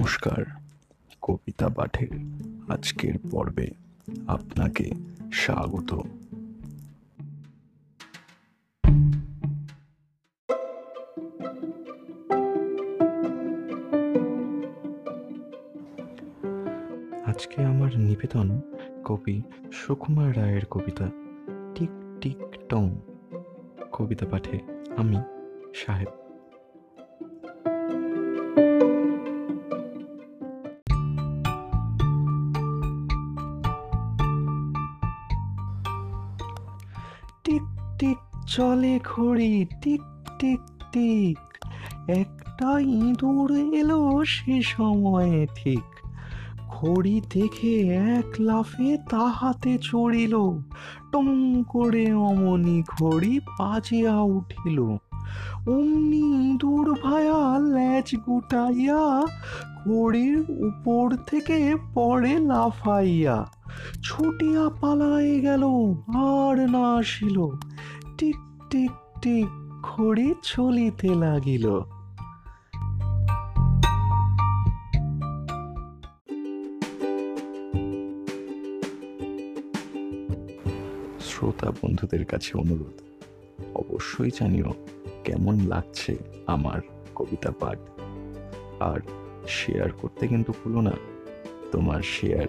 নমস্কার, কবিতা পাঠের আজকের পর্বে আপনাকে স্বাগত। আজকে আমার নিবেদন কবি সুকুমার রায়ের কবিতা টিক টিক টং। কবিতা পাঠে আমি সাহেব টিক টিক চলে ঘড়ি, টিক টিক টিক। একটা ইঁদুর এলো সে সময়ে ঠিক। ঘড়ি দেখে এক লাফে তাহাতে চড়িল। টং করে অমনি ঘড়ি বাজিয়া উঠিল। অমনি ইঁদুর ভায়া ল্যাজ গুটাইয়া ঘড়ির উপর থেকে পড়ে লাফাইয়া ছুটিয়া পালায় গেল, আর না আসিল। টিক টিক টিক ঘড়ি চলিতে লাগিল। শ্রোতা বন্ধুদের কাছে অনুরোধ, অবশ্যই জানিও কেমন লাগছে আমার কবিতা পাঠ। আর শেয়ার করতে কিন্তু ভুলো না, তোমার শেয়ার